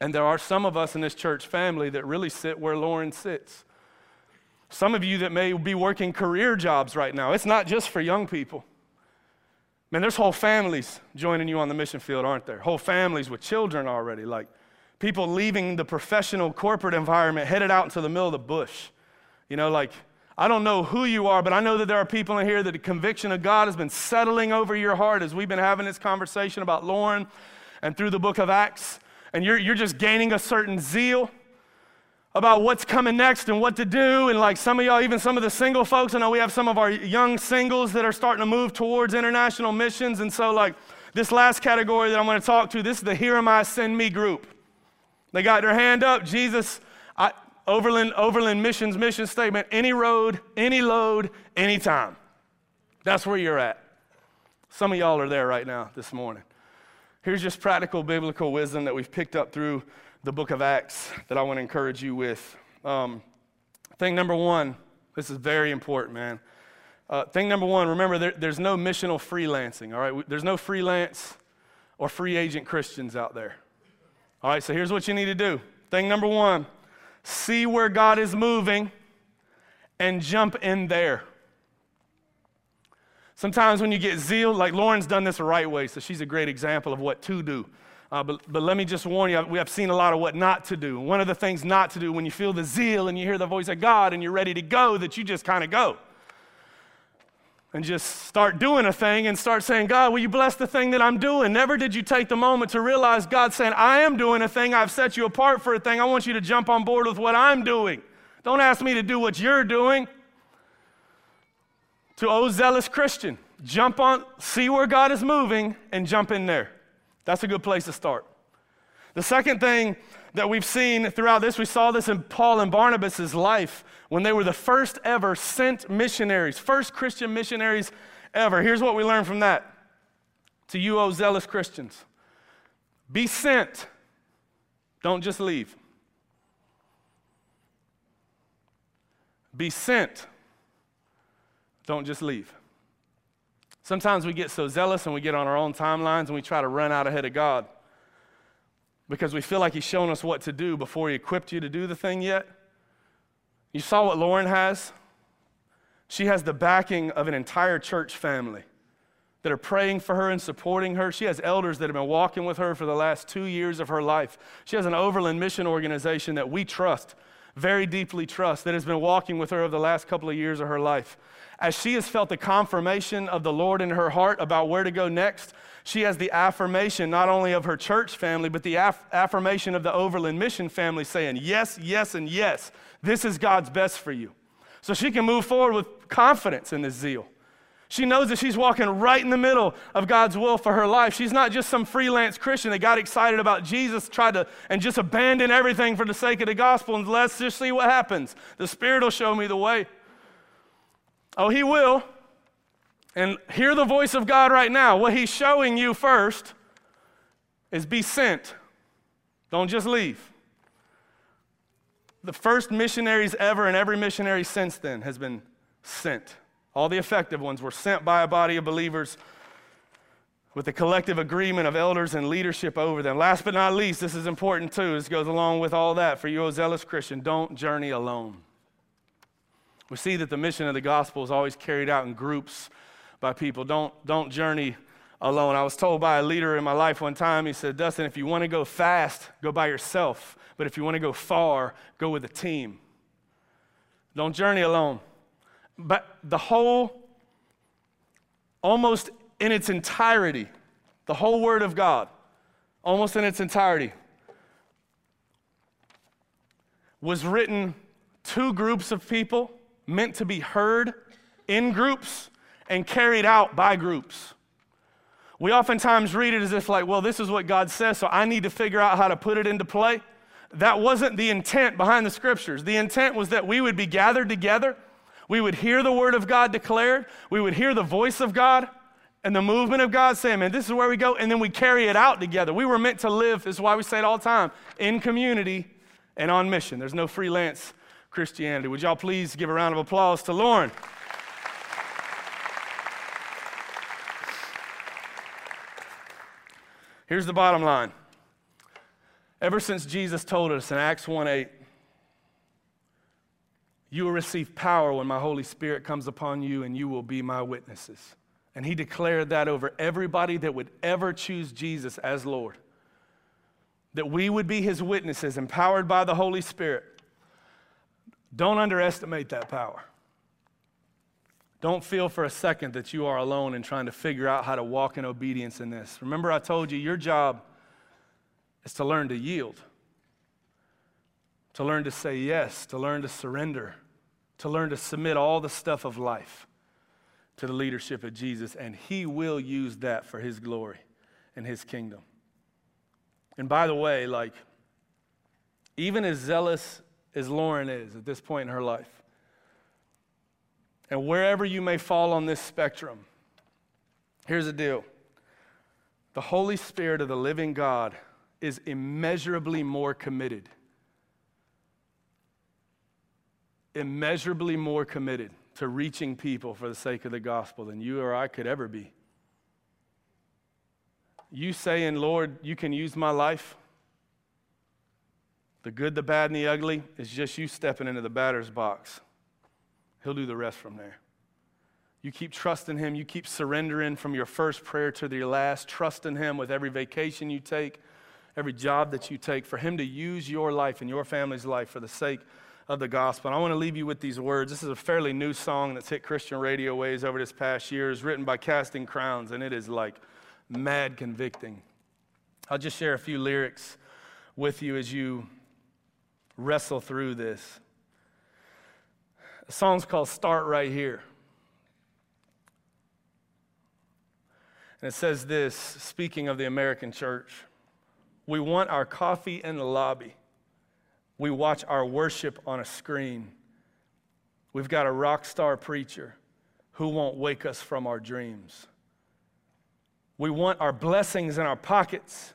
And there are some of us in this church family that really sit where Lauren sits. Some of you that may be working career jobs right now. It's not just for young people. Man, there's whole families joining you on the mission field, aren't there? Whole families with children already, like people leaving the professional corporate environment, headed out into the middle of the bush. You know, like I don't know who you are, but I know that there are people in here that the conviction of God has been settling over your heart as we've been having this conversation about Lauren and through the book of Acts. And you're, you're just gaining a certain zeal about what's coming next and what to do. And like some of y'all, even some of the single folks, I know we have some of our young singles that are starting to move towards international missions. And so, like, this last category that I'm going to talk to, this is the Here Am I, Send Me group. They got their hand up. Jesus, I, Overland, Overland Missions mission statement any road, any load, anytime. That's where you're at. Some of y'all are there right now this morning. Here's just practical biblical wisdom that we've picked up through the book of Acts that I want to encourage you with. Um, thing number one, this is very important, man. Uh, thing number one, remember there, there's no missional freelancing, all right? There's no freelance or free agent Christians out there. All right, so here's what you need to do. Thing number one, see where God is moving, and jump in there. Sometimes when you get zeal, like Lauren's done this the right way, so she's a great example of what to do. Uh, but, but let me just warn you, we have seen a lot of what not to do. One of the things not to do when you feel the zeal and you hear the voice of God and you're ready to go, that you just kind of go. And just start doing a thing and start saying, God, will you bless the thing that I'm doing? Never did you take the moment to realize God saying, I am doing a thing. I've set you apart for a thing. I want you to jump on board with what I'm doing. Don't ask me to do what you're doing. To oh, zealous Christian, jump on, see where God is moving, and jump in there. That's a good place to start. The second thing that we've seen throughout this, we saw this in Paul and Barnabas' life when they were the first ever sent missionaries, first Christian missionaries ever. Here's what we learned from that to you, O zealous Christians be sent, don't just leave. Be sent, don't just leave. Sometimes we get so zealous and we get on our own timelines and we try to run out ahead of God because we feel like He's shown us what to do before He equipped you to do the thing yet. You saw what Lauren has? She has the backing of an entire church family that are praying for her and supporting her. She has elders that have been walking with her for the last two years of her life. She has an Overland Mission organization that we trust, very deeply trust, that has been walking with her over the last couple of years of her life. As she has felt the confirmation of the Lord in her heart about where to go next, she has the affirmation not only of her church family, but the aff- affirmation of the Overland Mission family saying, Yes, yes, and yes, this is God's best for you. So she can move forward with confidence in this zeal. She knows that she's walking right in the middle of God's will for her life. She's not just some freelance Christian that got excited about Jesus, tried to, and just abandon everything for the sake of the gospel, and let's just see what happens. The Spirit will show me the way. Oh, He will. And hear the voice of God right now. What He's showing you first is be sent. Don't just leave. The first missionaries ever and every missionary since then has been sent. All the effective ones were sent by a body of believers with the collective agreement of elders and leadership over them. Last but not least, this is important too. This goes along with all that. For you, O zealous Christian, don't journey alone. We see that the mission of the gospel is always carried out in groups by people. Don't, don't journey alone. I was told by a leader in my life one time, he said, Dustin, if you want to go fast, go by yourself. But if you want to go far, go with a team. Don't journey alone. But the whole, almost in its entirety, the whole Word of God, almost in its entirety, was written to groups of people, meant to be heard in groups and carried out by groups. We oftentimes read it as if, like, well, this is what God says, so I need to figure out how to put it into play. That wasn't the intent behind the scriptures. The intent was that we would be gathered together, we would hear the word of God declared, we would hear the voice of God and the movement of God saying, man, this is where we go, and then we carry it out together. We were meant to live, this is why we say it all the time, in community and on mission. There's no freelance Christianity. Would y'all please give a round of applause to Lauren? Here's the bottom line. Ever since Jesus told us in Acts 1 8, you will receive power when my Holy Spirit comes upon you, and you will be my witnesses. And he declared that over everybody that would ever choose Jesus as Lord. That we would be his witnesses, empowered by the Holy Spirit. Don't underestimate that power. Don't feel for a second that you are alone in trying to figure out how to walk in obedience in this. Remember, I told you your job is to learn to yield, to learn to say yes, to learn to surrender, to learn to submit all the stuff of life to the leadership of Jesus, and He will use that for His glory and His kingdom. And by the way, like, even as zealous as Lauren is at this point in her life, and wherever you may fall on this spectrum, here's the deal the Holy Spirit of the living God is immeasurably more committed. Immeasurably more committed to reaching people for the sake of the gospel than you or I could ever be. You saying, Lord, you can use my life, the good, the bad, and the ugly, is just you stepping into the batter's box. He'll do the rest from there. You keep trusting Him. You keep surrendering from your first prayer to your last, trusting Him with every vacation you take, every job that you take, for Him to use your life and your family's life for the sake of the gospel. And I want to leave you with these words. This is a fairly new song that's hit Christian radio waves over this past year. It's written by Casting Crowns, and it is like mad convicting. I'll just share a few lyrics with you as you wrestle through this. The song's called Start Right Here. And it says this speaking of the American church we want our coffee in the lobby. We watch our worship on a screen. We've got a rock star preacher who won't wake us from our dreams. We want our blessings in our pockets.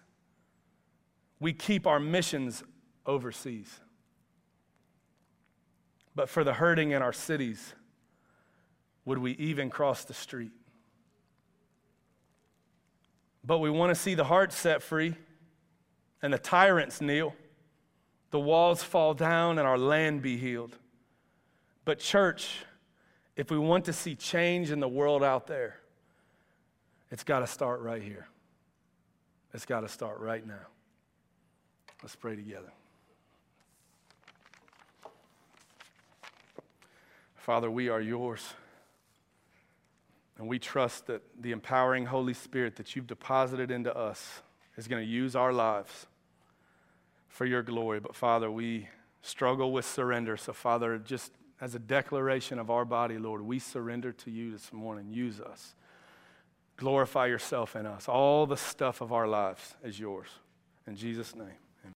We keep our missions overseas. But for the hurting in our cities, would we even cross the street? But we want to see the heart set free and the tyrants kneel, the walls fall down, and our land be healed. But, church, if we want to see change in the world out there, it's got to start right here. It's got to start right now. Let's pray together. Father, we are yours. And we trust that the empowering Holy Spirit that you've deposited into us is going to use our lives for your glory. But Father, we struggle with surrender. So, Father, just as a declaration of our body, Lord, we surrender to you this morning. Use us. Glorify yourself in us. All the stuff of our lives is yours. In Jesus' name.